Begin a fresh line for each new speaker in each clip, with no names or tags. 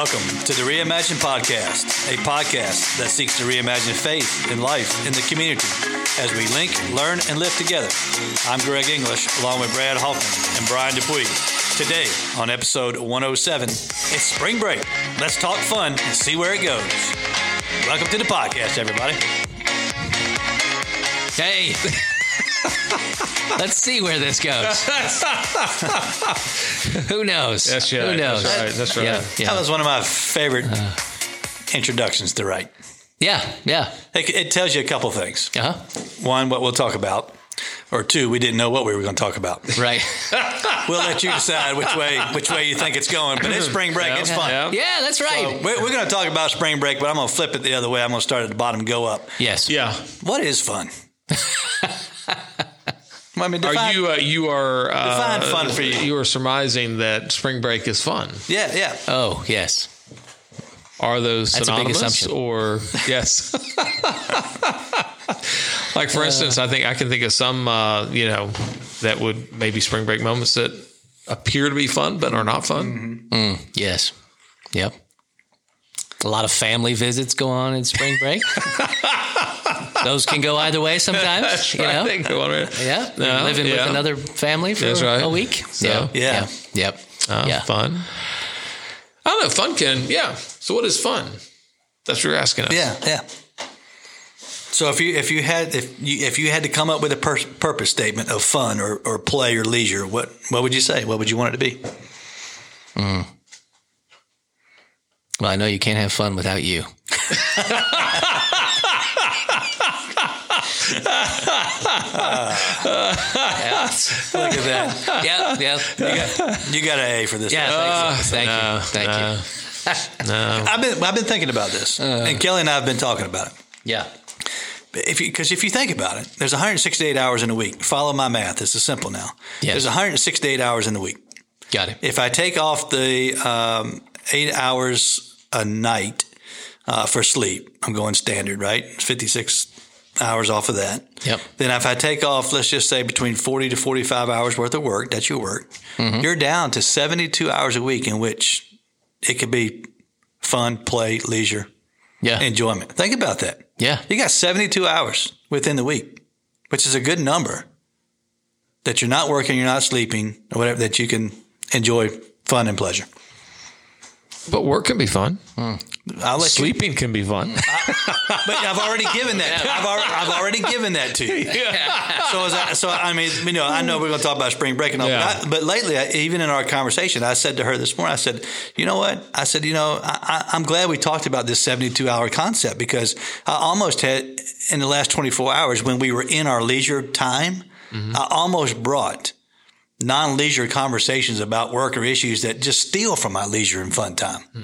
Welcome to the Reimagine Podcast, a podcast that seeks to reimagine faith in life in the community as we link, learn, and live together. I'm Greg English, along with Brad Hoffman and Brian Dupuy. Today, on episode 107, it's spring break. Let's talk fun and see where it goes. Welcome to the podcast, everybody.
Hey. Let's see where this goes. Who knows?
That's right.
Who knows?
That's right. That's right.
Yeah,
That was one of my favorite introductions to write.
yeah, yeah.
It, it tells you a couple things.
Uh-huh.
One, what we'll talk about, or two, we didn't know what we were going to talk about.
Right.
We'll let you decide which way which way you think it's going. But it's spring break; it's fun.
Yeah.
Yeah, that's right.
We're, we're going to talk about spring break, but I'm going to flip it the other way. I'm going to start at the bottom, go up.
yes.
Yeah.
What is fun? I mean,
Are you uh, you are uh,
Define fun for you.
You are surmising that spring break is fun.
Yeah, yeah.
Oh, yes.
Are those
That's a big
synonymous
assumption.
or yes? like
Uh.
for instance, I think I can think of some uh, you know that would maybe spring break moments that appear to be fun but are not fun.
Mm-hmm.
Yes. Yep. A lot of family visits go on in spring break. Those can go either way sometimes. you know?
I think one right.
Yeah. You're
Yeah,
living with
yeah.
another family for
That's right.
a week.
So,
Yeah.
Yep.
Uh,
yeah.
Fun. I don't know. Fun can yeah. So what is fun? That's what you're asking us.
Yeah, yeah. So if you if you had if you if you had to come up with a pur- purpose statement of fun or, or play or leisure, what what would you say? What would you want it to be?
Well, I know you can't have fun without you. yeah.
Look at that.
Yeah. Yeah.
You got, you got an A for this.
Yeah.
one.
Thank you.
no,
Thank you.
no.
Thank you.
I've been I've been thinking about this, and Kelly and I have been talking about it.
Yeah.
If you because if you think about it, there's 168 hours in a week. Follow my math. It's a simple now.
Yes.
There's 168 hours in the week.
Got it.
If I take off the um, eight hours a night uh, for sleep, I'm going standard, right? 56 hours off of that.
Yep.
Then if I take off, let's just say between 40 to 45 hours worth of work, that's your work, mm-hmm. you're down to 72 hours a week in which it could be fun, play, leisure,
Yeah.
enjoyment. Think about that.
Yeah.
You got 72 hours within the week, which is a good number that you're not working, you're not sleeping, or whatever, that you can enjoy fun and pleasure.
But work can be fun. Hmm.
I'll let you,
Sleeping can be fun.
but I've already given that. I've, already, I've already given that to you. So, as I, so I mean, you know, I know we're going to talk about spring break and all,
Yeah.
but, I, but lately, I, even in our conversation, I said to her this morning, I said, you know what? I said, you know, I, I, I'm glad we talked about this 72 hour concept because I almost had in the last 24 hours when we were in our leisure time, mm-hmm. I almost brought non leisure conversations about work or issues that just steal from my leisure and fun time. Hmm.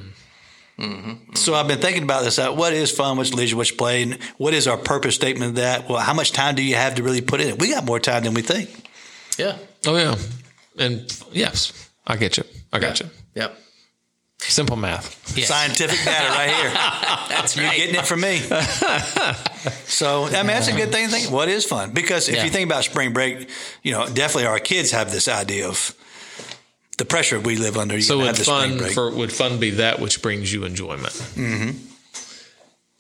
So I've been thinking about this. uh, What is fun? What's leisure? What's play? And what is our purpose statement of that? Well, how much time do you have to really put in it? We got more time than we think.
Yeah.
oh yeah, and yes, I get you. I got you.
Yep.
Simple math.
Yes.
Scientific data right here.
That's
You're
right.
getting it from me. so I mean, that's a good thing to think. What is fun? Because if
Yeah.
you think about spring break, you know, definitely our kids have this idea of the pressure we live under. You
So would fun for would fun be that which brings you enjoyment? Mm-hmm.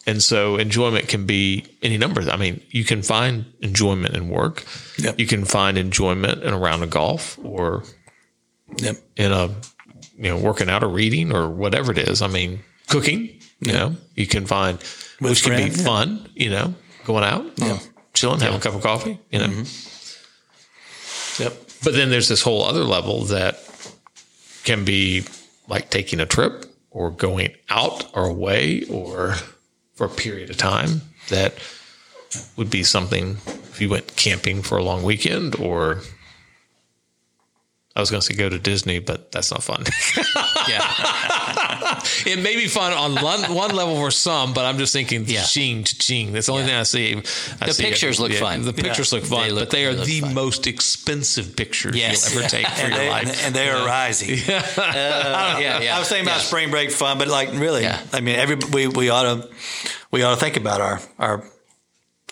And so enjoyment can be any number. I mean, you can find enjoyment in work.
Yep.
You can find enjoyment in a round of golf or
Yep.
in a you know working out or reading or whatever it is. I mean, cooking. You know, you can find
With
which can be
yeah.
fun. You know, going out, chilling, having a cup of coffee. You know,
Yep.
but then there's this whole other level that can be like taking a trip or going out or away or for a period of time that would be something if you went camping for a long weekend or I was going to say go to Disney, but that's not fun.
Yeah.
it may be fun on one, one level for some, but I'm just thinking,
Yeah.
ching, ching. That's the only thing I see. I
The
see
pictures look fun.
The pictures look fun,
They look-
but they are
they look
the
fun.
most expensive pictures
Yes.
you'll ever take for
And
your
they,
life.
and they are rising.
Uh, yeah. Yeah.
I was thinking about
Yeah.
spring break fun, but like really,
Yeah.
I mean, every we, we ought to we ought to think about our our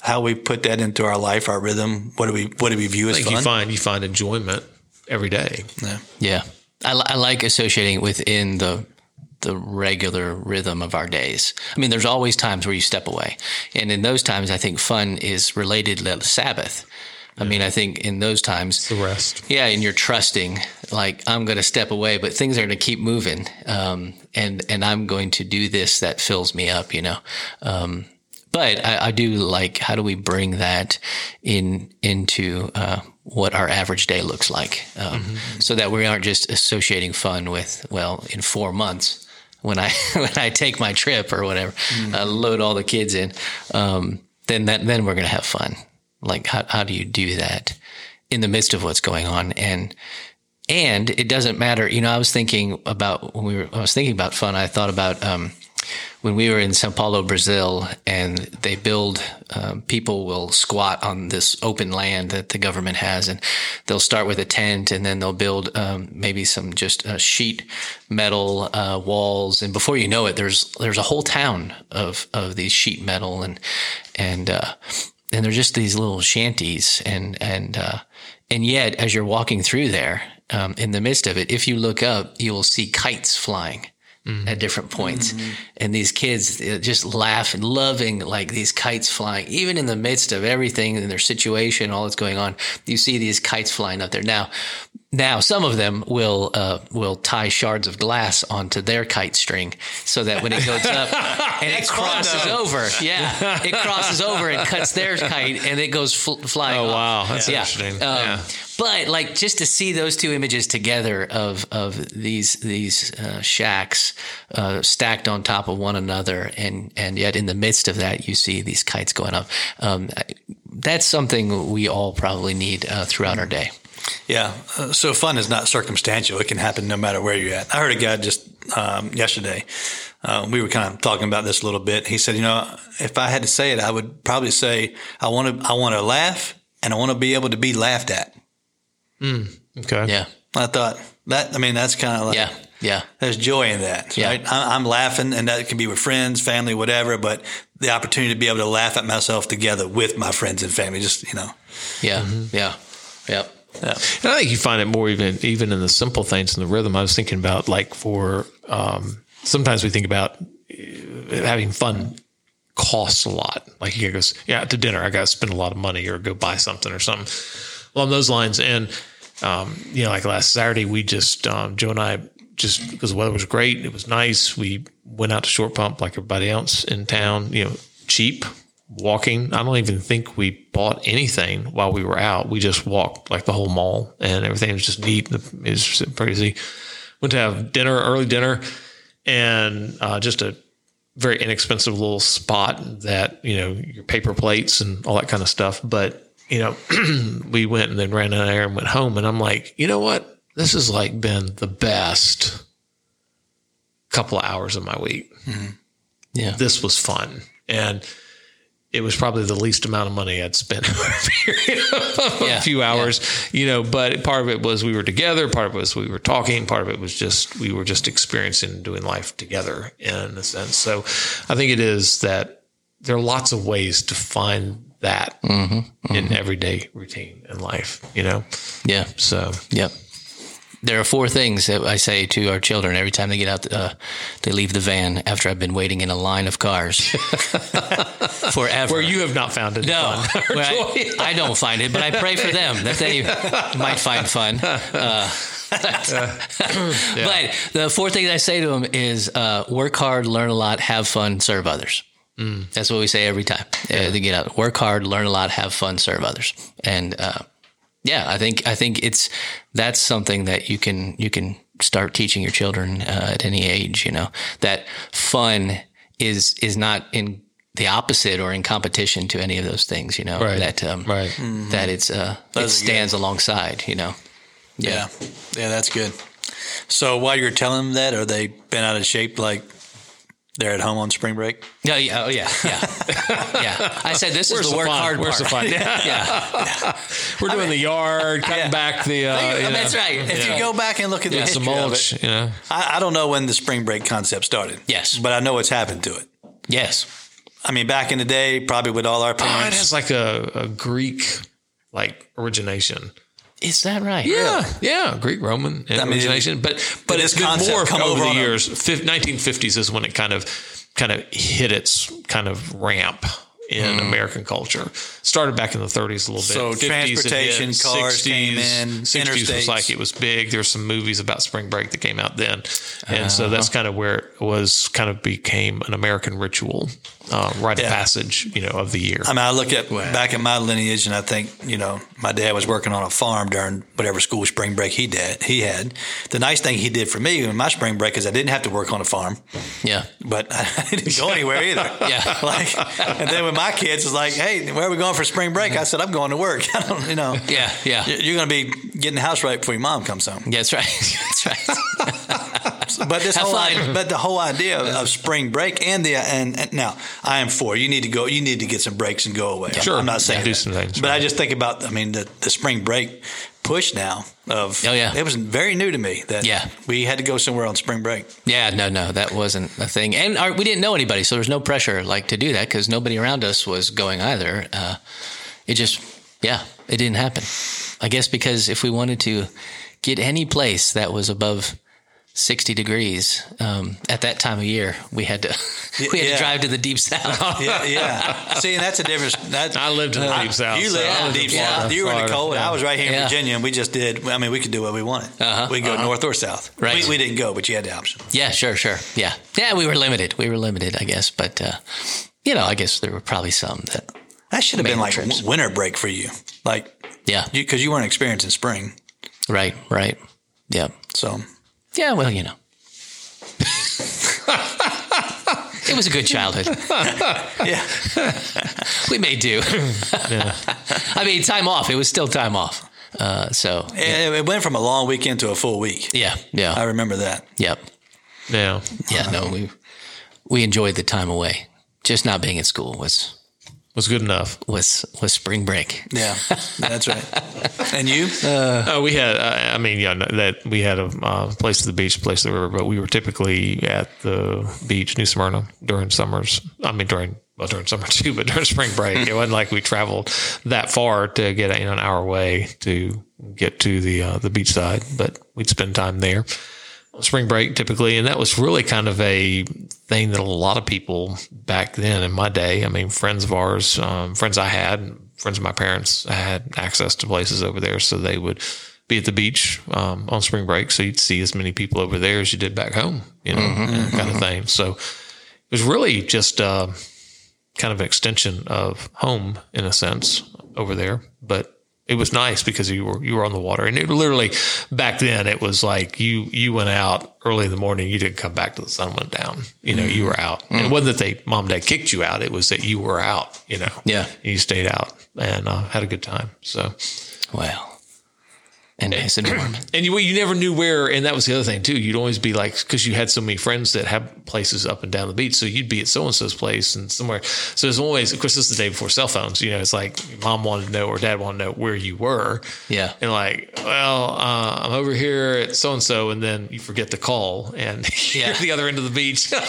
how we put that into our life, our rhythm. What do we what do we view as
think
fun?
you find you find enjoyment every day.
Yeah.
Yeah. I, I like associating within the the regular rhythm of our days. I mean, there's always times where you step away, and in those times, I think fun is related to the Sabbath. I mean, I think in those times,
The rest.
yeah, and you're trusting, like I'm going to step away, but things are going to keep moving, um, and and I'm going to do this that fills me up, you know. Um, but I, I do like how do we bring that in into uh, what our average day looks like, um, so that we aren't just associating fun with well, in four months when I when I take my trip or whatever, I load all the kids in, um, then that then we're going to have fun. Like how how do you do that in the midst of what's going on and and it doesn't matter. You know, I was thinking about when we were, I was thinking about fun. I thought about, um, when we were in Sao Paulo, Brazil, and they build, um, people will squat on this open land that the government has, and they'll start with a tent, and then they'll build um, maybe some just uh, sheet metal uh, walls, and before you know it, there's there's a whole town of of these sheet metal, and and uh, and they're just these little shanties, and and uh, and yet as you're walking through there, um, in the midst of it, if you look up, you will see kites flying at different points. And these kids just laugh and loving like these kites flying, even in the midst of everything in their situation, all that's going on. You see these kites flying up there. Now, now some of them will uh, will tie shards of glass onto their kite string so that when it goes up and it crosses over, yeah, it crosses over and cuts their kite and it goes fl- flying.
Oh,
off.
wow. That's interesting.
Um,
Yeah.
But like just to see those two images together of of these these uh, shacks uh, stacked on top of one another, and and yet in the midst of that, you see these kites going up. Um, that's something we all probably need uh, throughout our day.
Yeah. Uh, so fun is not circumstantial. It can happen no matter where you're at. I heard a guy just um, yesterday. Uh, we were kind of talking about this a little bit. He said, you know, if I had to say it, I would probably say I want to I want to laugh and I want to be able to be laughed at.
Okay.
Yeah,
I thought that. I mean, that's kind of like
yeah, yeah,
there's joy in that.
Yeah.
Right? I, I'm laughing, and that can be with friends, family, whatever. But the opportunity to be able to laugh at myself together with my friends and family, just you know,
yeah, yeah, yeah.
yeah.
And I think you find it more even even in the simple things in the rhythm. I was thinking about like for um, sometimes we think about uh, having fun costs a lot. Like he goes, yeah, to dinner I got to spend a lot of money or go buy something or something along those lines. And um, you know, like last Saturday we just um, Joe and I just because the weather was great, it was nice. We went out to Short Pump like everybody else in town. You know, cheap walking. I don't even think we bought anything while we were out. We just walked like the whole mall and everything was just neat. It was crazy. Went to have dinner, early dinner, and uh, just a very inexpensive little spot that, you know, your paper plates and all that kind of stuff. But, you know, we went and then ran out there and went home. And I'm like, you know what? This has like been the best couple of hours of my week mm-hmm.
Yeah.
this was fun. And it was probably the least amount of money I'd spent over a
Yeah,
a few hours, you know, but part of it was we were together. Part of it was we were talking. Part of it was just, we were just experiencing doing life together in a sense. So I think it is that there are lots of ways to find that in everyday routine in life, you know?
Yeah.
So
Yep. There are four things that I say to our children every time they get out. Uh, they leave the van after I've been waiting in a line of cars forever.
where you have not found it.
no, I. I don't find it, but I pray for them that they might find fun. Uh, But the fourth thing I say to them is uh, work hard, learn a lot, have fun, serve others. That's what we say every time uh, they get out. Work hard, learn a lot, have fun, serve others. And uh, yeah, I think I think it's that's something that you can you can start teaching your children uh, at any age. You know that fun is is not in the opposite or in competition to any of those things. You know
Right.
that um,
Right.
that it's uh, it
Those are
stands alongside. You know.
Yeah. Yeah, that's good. So while you're telling them that, are they been out of shape like they're at home on spring break?
Yeah, yeah, oh yeah, yeah, yeah. I said this
Where's
is the
the
work
fun?
hard
Where's
part.
the fun? Yeah.
yeah,
We're doing the yard, cutting
Yeah.
back the, uh, you know,
that's right.
If you go back and look at the
yeah,
history of it,
you know.
I, I don't know when the spring break concept started.
Yes.
But I know what's happened to it.
Yes.
I mean, back in the day, probably with all our
Oh, it has like a, a Greek like origination.
Is that right?
Yeah, yeah, Greek Roman
mean,
origination, but but
this
it's been more
come
over
over
the years. Nineteen fifties is when it kind of kind of hit its kind of ramp in hmm. American culture. Started back in the 30s a little bit.
So
50s
transportation,
hit,
cars came in,
60s was
interstates.
like it was big. There's some movies about spring break that came out then, and so uh-huh. that's kind of where it was kind of became an American ritual, uh, rite
Yeah.
of passage, you know, of the year.
I mean, I look at back at my lineage, and I think you know, my dad was working on a farm during whatever school spring break he did. He had the nice thing he did for me in my spring break is I didn't have to work on a farm,
Yeah.
but I didn't go anywhere either.
Yeah.
like, and then with my kids, it's like, hey, where are we going for spring break? I said, I'm going to work. I don't, you know,
Yeah. Yeah.
you- you're going to be getting the house right before your mom comes home.
That's right. That's right.
But this
Have
whole,
fun.
idea, but the whole idea of, of spring break and the and, and now I am for you need to go. You need to get some breaks and go away. I'm-
Sure.
I'm not saying
Yeah, do some things,
but I just think about. I mean, the the spring break push now of.
Oh, yeah.
it was very new to me that
Yeah.
we had to go somewhere on spring break.
Yeah, no, no, that wasn't a thing, and our, we didn't know anybody, so there was no pressure like to do that because nobody around us was going either. Uh, it just, yeah, it didn't happen. I guess because if we wanted to get any place that was above sixty degrees um, at that time of year, we had to we had
Yeah.
to drive to the deep south.
Yeah, yeah. See, and that's a difference. That,
I lived in the deep south.
You lived
I
in the deep
Florida,
south. You were in the cold.
yeah.
I was right here in
Yeah.
Virginia, and we just did. I mean, we could do what we wanted.
Uh-huh,
we could go north or south.
Right.
We, we didn't go, but you had the option.
Yeah, sure, sure. Yeah. Yeah, we were limited. We were limited, I guess. But, uh, you know, I guess there were probably some that,
That should have been like
trips.
a winter break for you, like
yeah.
because you, weren't experiencing spring.
Right, right. Yeah.
So
Yeah, well, you know. it was a good childhood.
yeah,
We made do. I mean, time off. It was still time off. Uh, so,
And it went from a long weekend to a full week.
yeah, yeah.
I remember that.
yep.
Yeah.
Yeah, no, we we enjoyed the time away. Just not being at school was
Was good enough.
was was spring break.
Yeah, that's right. And you?
Oh, we had. Uh, I mean, yeah, that we had a uh, place to the beach, place to the river, but we were typically at the beach, New Smyrna, during summers. I mean, during well, during summer too, but during spring break, it wasn't like we traveled that far to get you know, an hour away to get to the uh, the beach side. But we'd spend time there on spring break typically, and that was really kind of a thing that a lot of people back then in my day. I mean, friends of ours, um, friends I had, friends of my parents had access to places over there, so they would be at the beach um, on spring break. So you'd see as many people over there as you did back home, you know, and kind of thing. So it was really just uh, kind of an extension of home in a sense over there, but it was nice because you were you were on the water, and it literally back then it was like you you went out early in the morning, you didn't come back till the sun went down. You know, you were out, and it wasn't that they mom and dad kicked you out; it was that you were out. You know,
Yeah.
you stayed out and uh, had a good time. So
Well, and nice and warm.
and you, you never knew where, and that was the other thing too. You'd always be like, because you had so many friends that have places up and down the beach, so you'd be at so and so's place and somewhere. So there's always, of course, this is the day before cell phones. You know, it's like mom wanted to know or dad wanted to know where you were.
Yeah.
and like, well, uh, I'm over here at so and so, and then you forget to call, and you're at the other end of the beach. and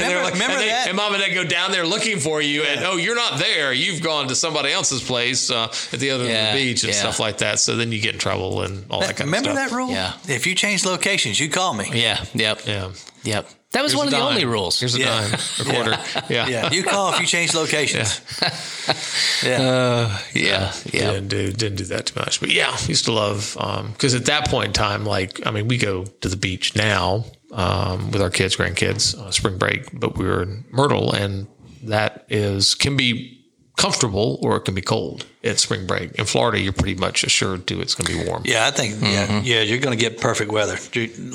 they're
Remember- remember
and, they-
that?
and mom and dad go down there looking for you, and oh, you're not there. You've gone to somebody else's place uh, at the other end of the beach and
yeah.
stuff like that. So then you get in trouble and all that kind
Remember
of stuff.
Remember that rule?
Yeah.
If you change locations, you call me.
Yeah. Yep.
Yeah.
Yep. That was
Here's
one
a
of the only rules.
Here's a
Yeah.
dime, a quarter. Yeah.
Yeah, you call if you change locations. Yeah.
yeah. Yeah.
Didn't do, didn't do that too much. But yeah, used to love, because at that point in time, like, I mean, we go to the beach now um, with our kids, grandkids, uh, spring break, but we were in Myrtle, and that is, can be comfortable or it can be cold at spring break. In Florida, you're pretty much assured to it's going to be warm.
Yeah, I think yeah, yeah, you're going to get perfect weather.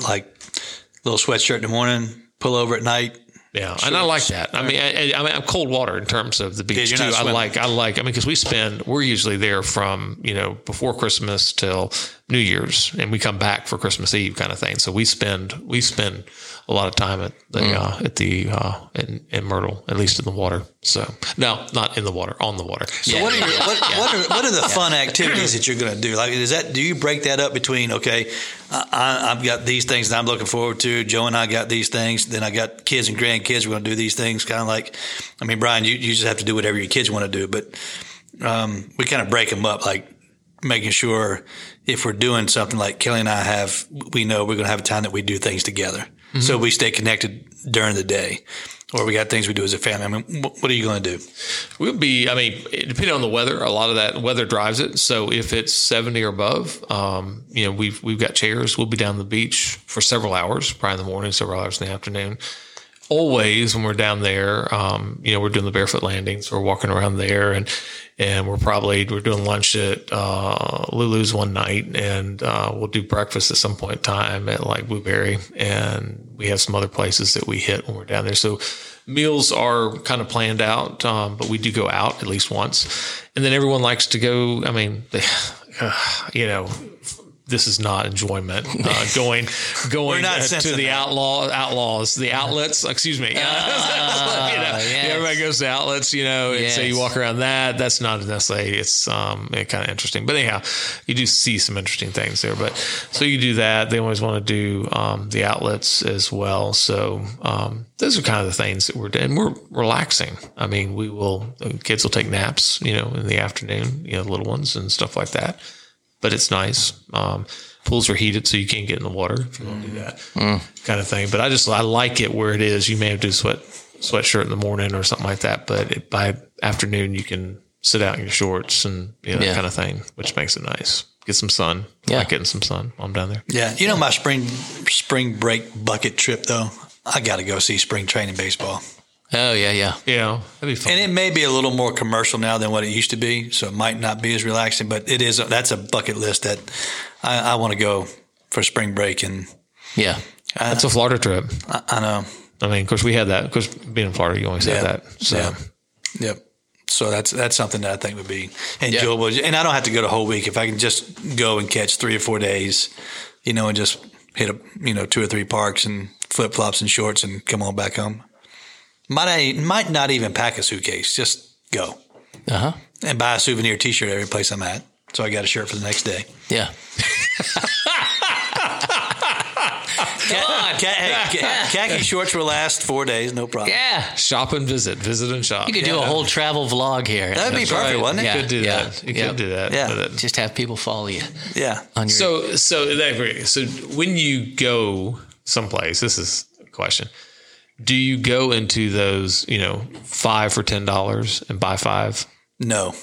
Like little sweatshirt in the morning, pull over at night.
Yeah, and I like that. I mean, I, I mean, I'm cold water in terms of the beach
Yeah,
too. I like, I like. I mean, because we spend, we're usually there from you know before Christmas till New Year's, and we come back for Christmas Eve, kind of thing. So we spend, we spend a lot of time at the
Mm.
uh, at the uh, in, in Myrtle, at least in the water. So no, not in the water, on the water.
So what are your, what, what are what are the fun activities that you're going to do? Like, is that do you break that up between okay, I, I've got these things that I'm looking forward to. Joe and I got these things. Then I got kids and grandkids. We're going to do these things. Kind of like, I mean, Brian, you, you just have to do whatever your kids want to do, but um, we kind of break them up. Like making sure if we're doing something like Kelly and I have, we know we're going to have a time that we do things together. So we stay connected during the day. Or we got things we do as a family. I mean, what are you going to do?
We'll be, I mean, depending on the weather, a lot of that weather drives it. So if it's 70 or above, um, you know, we've, we've got chairs. We'll be down the beach for several hours, probably in the morning, several hours in the afternoon. Always when we're down there, um, you know, we're doing the barefoot landings. We're walking around there and, and we're probably, we're doing lunch at, uh, Lulu's one night and, uh, we'll do breakfast at some point in time at like Blueberry. And we have some other places that we hit when we're down there. So, meals are kind of planned out, um, but we do go out at least once. And then everyone likes to go. I mean, they, uh, you know, this is not enjoyment. Uh, going, going uh, to the outlaw outlaws, the outlets. Excuse me. you know,
yes.
everybody goes to outlets, you know, and so you walk around that. That's not necessarily. It's um, kind of interesting, but anyhow, you do see some interesting things there. But so you do that. They always want to do um, the outlets as well. So um, those are kind of the things that we're doing. We're relaxing. I mean, we will. uh, Kids will take naps, you know, in the afternoon. You know, little ones and stuff like that. But it's nice. Um, pools are heated, so you can't get in the water if you want to do that kind of thing. But I just I like it where it is. You may have to do sweat sweatshirt in the morning or something like that, but it, by afternoon you can sit out in your shorts and you know, that
Yeah.
kind of thing, which makes it nice. Get some sun. I
Yeah.
like getting some sun while I'm down there.
Yeah. You know, my spring spring break bucket trip, though, I got to go see spring training baseball.
Oh yeah, yeah.
Yeah, that'd be fun.
And it may be a little more commercial now than what it used to be, so it might not be as relaxing. But it is that's a bucket list that I, I want to go for spring break, and
Yeah.
That's a Florida trip.
I, I know.
I mean, of course, we had that. Of course, being in Florida, you always
Yeah.
have that. So,
Yeah. Yep. So that's that's something that I think would be enjoyable, and I don't have to go the whole week if I can just go and catch three or four days, you know, and just hit a you know two or three parks and flip flops and shorts and come on back home. Might I might not even pack a suitcase, just go
Uh huh.
and buy a souvenir T-shirt every place I'm at. So I got a shirt for the next day.
Yeah. Come on.
Ca- ca- khaki shorts will last four days, no problem.
Yeah.
shop and visit, visit and shop.
You could do a whole travel vlog here.
That'd be perfect,
right.
wouldn't it?
You
Yeah.
could do
Yeah.
that. You
Yeah.
could do that.
Yeah.
But it-
Just have people follow you
Yeah.
on your.
So, so that- so when you go someplace, this is a question. Do you go into those, you know, five for ten dollars and buy five?
No.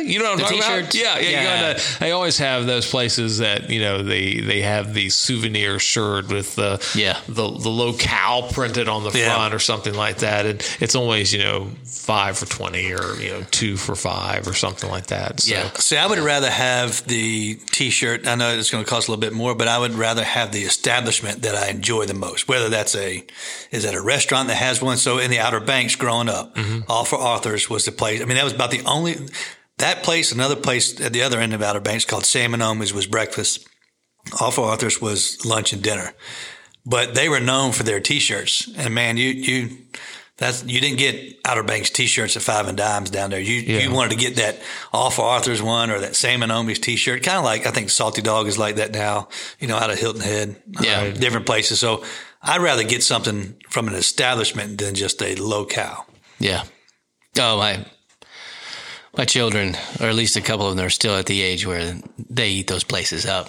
You know what I'm
The
talking about?
t-shirts?
Yeah, yeah.
Yeah.
You go to, they always have those places that you know they they have the souvenir shirt with the
Yeah.
the the locale printed on the
Yeah.
front or something like that, and it's always you know five for twenty or you know two for five or something like that. So,
Yeah.
See, I would rather have the T-shirt. I know it's going to cost a little bit more, but I would rather have the establishment that I enjoy the most. Whether that's a is that a restaurant that has one. So in the Outer Banks, growing up, Awful Arthur's was the place. I mean, that was about the only that place. Another place at the other end of Outer Banks called Sam and Omie's was breakfast. Awful Arthur's was lunch and dinner. But they were known for their T-shirts, and man, you you. That's you didn't get Outer Banks T-shirts at five and dimes down there. You
Yeah.
you wanted to get that Awful Arthur's one or that Sam and Omie's T-shirt. Kind of like I think Salty Dog is like that now. You know, out of Hilton Head,
Yeah.
uh, different places. So I'd rather get something from an establishment than just a locale.
Yeah. Oh, my my children, or at least a couple of them, are still at the age where they eat those places up,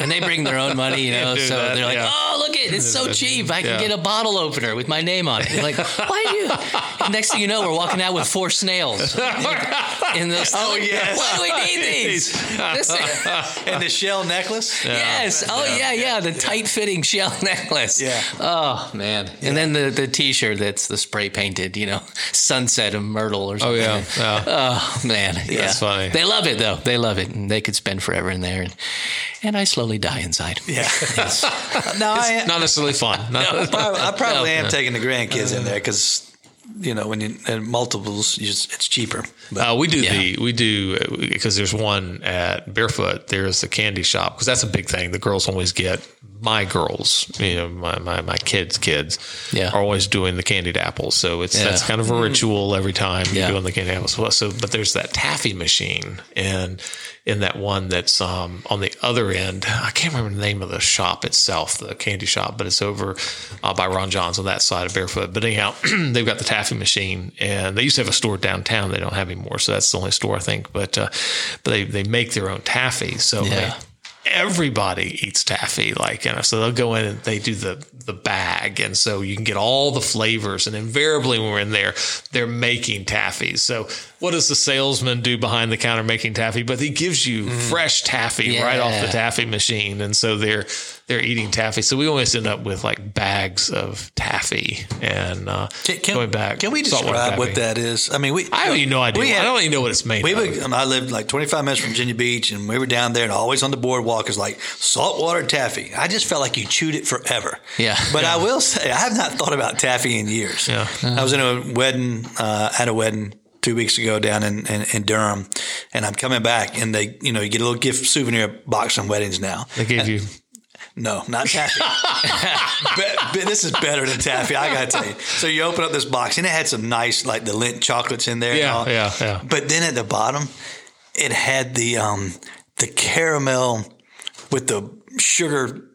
and they bring their own money, you know. so
that,
they're like,
yeah.
"Oh, look it, it's so cheap. I can
Yeah.
get a bottle opener with my name on it." They're like, why do you? Next thing you know, we're walking out with four snails. In those, oh
yes.
Why do we need these?
And the shell necklace.
yes. Oh yeah, yeah. The tight fitting shell necklace.
Yeah.
Oh man. And then the the t-shirt that's the spray painted, you know, sunset of myrtle or
oh
something.
yeah, yeah.
Oh man, yeah.
That's funny.
They love it though. They love it, and they could spend forever in there, and, and I slowly die inside.
Yeah. no, I,
Not necessarily fun. Not-
I, I probably
No.
am taking the grandkids in there because you know when you and multiples, you just, it's cheaper. But
Uh, we do
Yeah.
the we do because there's one at Barefoot. There's the candy shop because that's a big thing. The girls always get my girls, you know, my, my, my kids' kids
Yeah.
are always doing the candied apples. So it's that's kind of a ritual every time you're
Yeah.
doing the candied apples. Well, So, but there's that taffy machine and in that one that's um, on the other end. I can't remember the name of the shop itself, the candy shop, but it's over uh, by Ron Jon's on that side of Barefoot. But anyhow, they've got the taffy machine, and they used to have a store downtown. They don't have anymore, so that's the only store I think. But uh, but they they make their own taffy, so
Yeah.
they, everybody eats taffy like you know so they'll go in and they do the the bag. And so you can get all the flavors. And invariably when we're in there they're making taffy. So what does the salesman do behind the counter making taffy but he gives you fresh taffy right off the taffy machine and so they're they're eating taffy so we always end up with like bags of taffy and uh
Can, can-
going back
can we describe what that is? I mean, we.
I have no idea.
We
I don't even know what it's made
We would, I lived like 25 minutes from Virginia Beach, and we were down there, and always on the boardwalk is like saltwater taffy. I just felt like you chewed it forever.
Yeah.
But I will say, I have not thought about taffy in years.
Yeah.
I was in a wedding, uh, at a wedding two weeks ago down in, in, in Durham, and I'm coming back, and they, you know, you get a little gift souvenir box on weddings now.
they gave you
No, not taffy. Be- be- this is better than taffy. I gotta tell you. So you open up this box, and it had some nice, like the Lindt chocolates in there. and
Yeah,
all.
yeah, yeah.
But then at the bottom, it had the um, the caramel with the sugar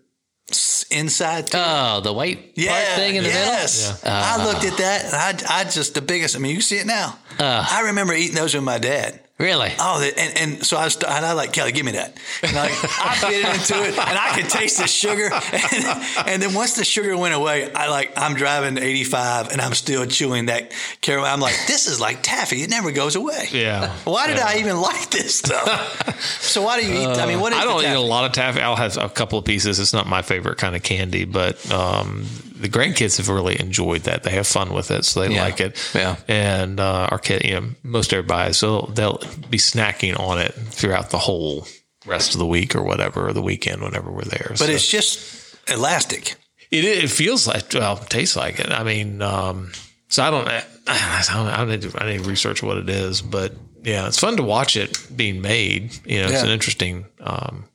inside. to it.
Oh, the white part thing in the
yes.
middle.
I looked at that, and I, I just the biggest. I mean, you see it now.
Uh.
I remember eating those with my dad.
Really?
Oh, and, and so I was, and I like Kelly, give me that. And I, I bit into it, and I could taste the sugar. And, and then once the sugar went away, I like I'm driving 85, and I'm still chewing that caramel. I'm like, this is like taffy; it never goes away.
Yeah.
Why did
Yeah.
I even like this stuff? so why do you eat? I mean, what is
I don't eat
taffy?
a lot of taffy. I'll have a couple of pieces. It's not my favorite kind of candy, but um, the grandkids have really enjoyed that. They have fun with it, so they
Yeah.
like it.
Yeah.
And uh, our kid, you know, most everybody, so they'll be snacking on it throughout the whole rest of the week or whatever, or the weekend whenever we're there.
But it's just elastic.
It it feels like well, tastes like it. I mean, um, so I don't, I don't, I need to, I need to research what it is, but yeah, it's fun to watch it being made. You know, it's
Yeah.
an interesting um,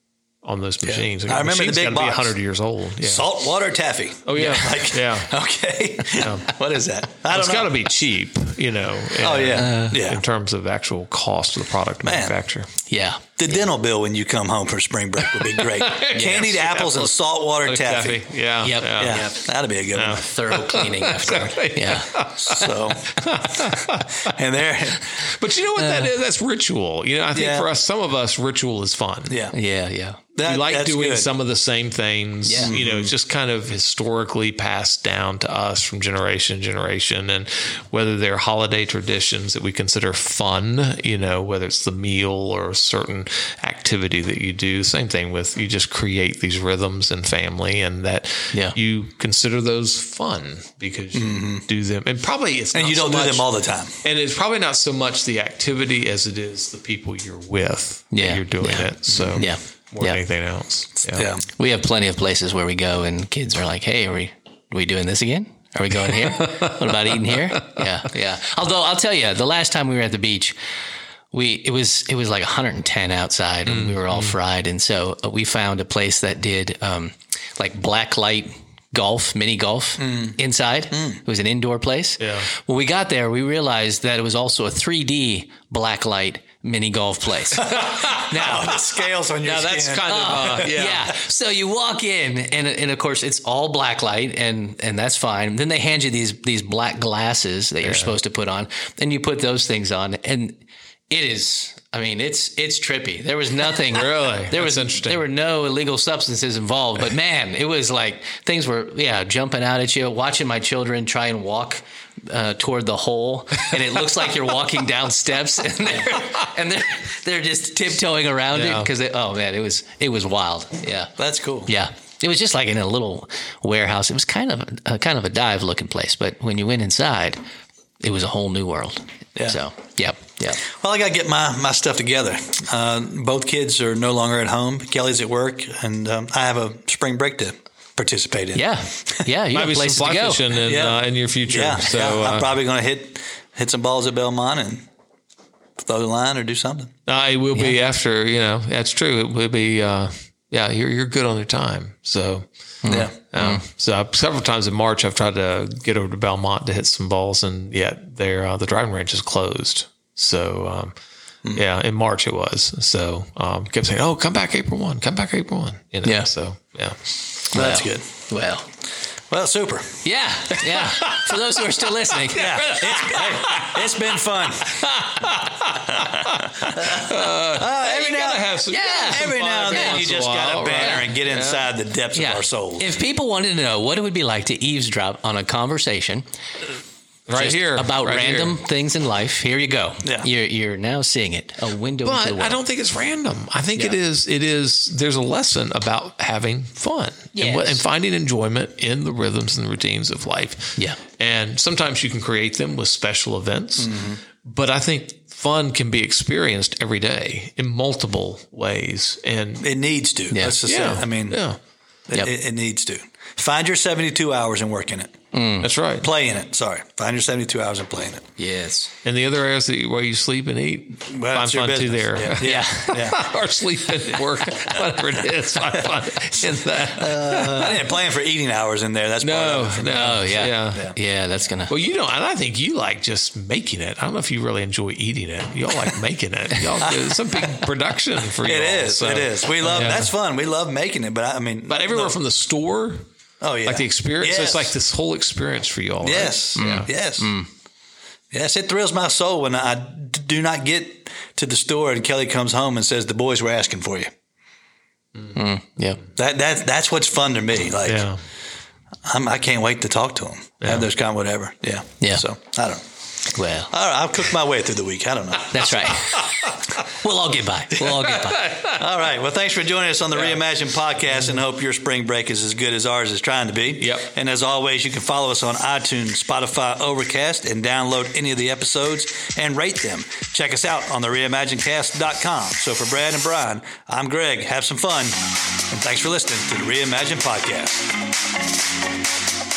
on those machines.
I remember the big box.
hundred years old. Yeah,
Saltwater taffy.
Oh, yeah.
like,
Yeah.
Okay. what is that? I don't
it's got to be cheap. You know.
oh
and-
yeah, yeah.
In terms of actual cost of the product
Man.
manufacture.
Yeah.
The dental bill when you come home from spring break would be great. Candied apples and saltwater taffy.
Yeah.
Yep.
Yeah.
Yeah, that'd be a good one.
Thorough cleaning after. Yeah.
So, and there,
But you know what that uh. is? That's ritual. You know, I think
Yeah.
for us, some of us, ritual is fun.
yeah,
Yeah. Yeah.
That-
we like doing
good.
some of the same things.
Yeah.
You know, it's just kind of historically passed down to us from generation to generation. And whether they're holiday traditions that we consider fun, you know, whether it's the meal or a certain activity that you do, same thing with you just create these rhythms in family and that
Yeah.
you consider those fun because you do them. And probably it's
Mm-hmm. and
not
you don't
so
do
much-
them all the time.
and it's probably not so much the activity as it is the people you're with that
Yeah.
you're doing
Yeah.
it. So
Yeah.
more
Yeah.
than anything else.
Yeah,
We have plenty of places where we go and kids are like, "Hey, are we are we doing this again? Are we going here? what about eating here?" Yeah, yeah. Although I'll tell you, the last time we were at the beach, we it was it was like 110 outside, and we were all fried, and so uh, we found a place that did um, like black light golf, mini golf inside. It was an indoor place.
Yeah.
When we got there, we realized that it was also a 3D black light mini golf place. now
the scales on your
Now that's
skin.
kind of uh,
yeah.
yeah.
So you walk in, and and of course it's all black light, and and that's fine. Then they hand you these these black glasses that you're supposed to put on, and you put those things on, and it is. I mean, it's it's trippy. There was nothing
Really?
There was
interesting.
there were no illegal substances involved, but man, it was like things were yeah jumping out at you. Watching my children try and walk uh, toward the hole, and it looks like you're walking down steps, and they're and they're they're just tiptoeing around it
Yeah.
because oh man, it was it was wild. Yeah,
That's cool.
yeah. It was just like in a little warehouse. It was kind of a, kind of a dive looking place, but when you went inside, it was a whole new world.
Yeah.
So, yep, yep.
Well, I got to get my, my stuff together. Uh, both kids are no longer at home. Kelly's at work, and um, I have a spring break to participate in.
Yeah, yeah. You
Might
have
be
places
some
to
fly
go.
fishing in,
Yeah.
uh, in your future.
Yeah,
so
yeah. I'm
uh,
probably going to hit hit some balls at Belmont and throw the line or do something.
I it will be after, you know, that's true. It will be, uh, yeah, you're you're good on your time. So
Yeah.
um, so I, several times in March, I've tried to get over to Belmont to hit some balls, and yet there uh, the driving range is closed. So um, yeah, in March it was. So um, kept saying, "Oh, come back April one, come back April one." You know,
Yeah.
So yeah,
That's good.
Well,
Well, super.
yeah, yeah. For those who are still listening,
Yeah. It's, hey, it's been fun. Uh, every now,
gotta have some,
yeah,
have
every
fun
now and then you
once in a
just got to banner
right?
and get inside the depths
yeah.
of our souls.
If people wanted to know what it would be like to eavesdrop on a conversation
right
just
here
about
right here.
random things in life, here you go.
Yeah.
You're you're now seeing it. A window into
But
the world.
I don't think it's random. I think it
Yeah.
is. It is. There's a lesson about having fun and, what, and finding enjoyment in the rhythms and routines of life.
Yeah.
and sometimes you can create them with special events.
Mm-hmm.
But I think fun can be experienced every day in multiple ways. And
It needs to. Let's just
yeah,
say. I mean,
yeah,
it,
Yep.
it, it needs to. Find your 72 hours and work in it. Mm.
that's right.
Playing it. Sorry. Find your 72 hours and playing it.
Yes.
And the other areas that you, where you sleep and eat,
Well,
find
it's your
fun too there.
Yeah.
Yeah.
Yeah.
or sleep and work, whatever it is. Find fun in that.
Uh, I didn't plan for eating hours in there. That's part
no,
of it
no,
Oh yeah.
yeah.
yeah. that's gonna.
Well, you know, and I think you like just making it. I don't know if you really enjoy eating it. Y'all like making it. Y'all, it's a big production for you.
It is.
So.
It is. We love.
Yeah.
That's fun. We love making it. But I, I mean,
But everywhere
no-
from the store,
oh yeah,
like the experience,
Yes.
so it's like this whole experience for y'all. right?
Yes. Mm.
Yeah.
Yes. Mm. Yes. It thrills my soul when I d- do not get to the store and Kelly comes home and says the boys were asking for you. Mm.
Yeah.
That that that's what's fun to me. Like
Yeah.
I'm, I can't wait to talk to them. Have those kind of whatever. Yeah.
Yeah.
So I don't.
Well,
All right, I'll cook my way through the week. I don't know.
that's right. we'll all get by. We'll all get by.
All right. Well, thanks for joining us on the Reimagine podcast and hope your spring break is as good as ours is trying to be.
Yep.
And as always, you can follow us on iTunes, Spotify, Overcast, and download any of the episodes and rate them. Check us out on the reimaginecast.com. So for Brad and Brian, I'm Greg. Have some fun. And thanks for listening to the Reimagine podcast.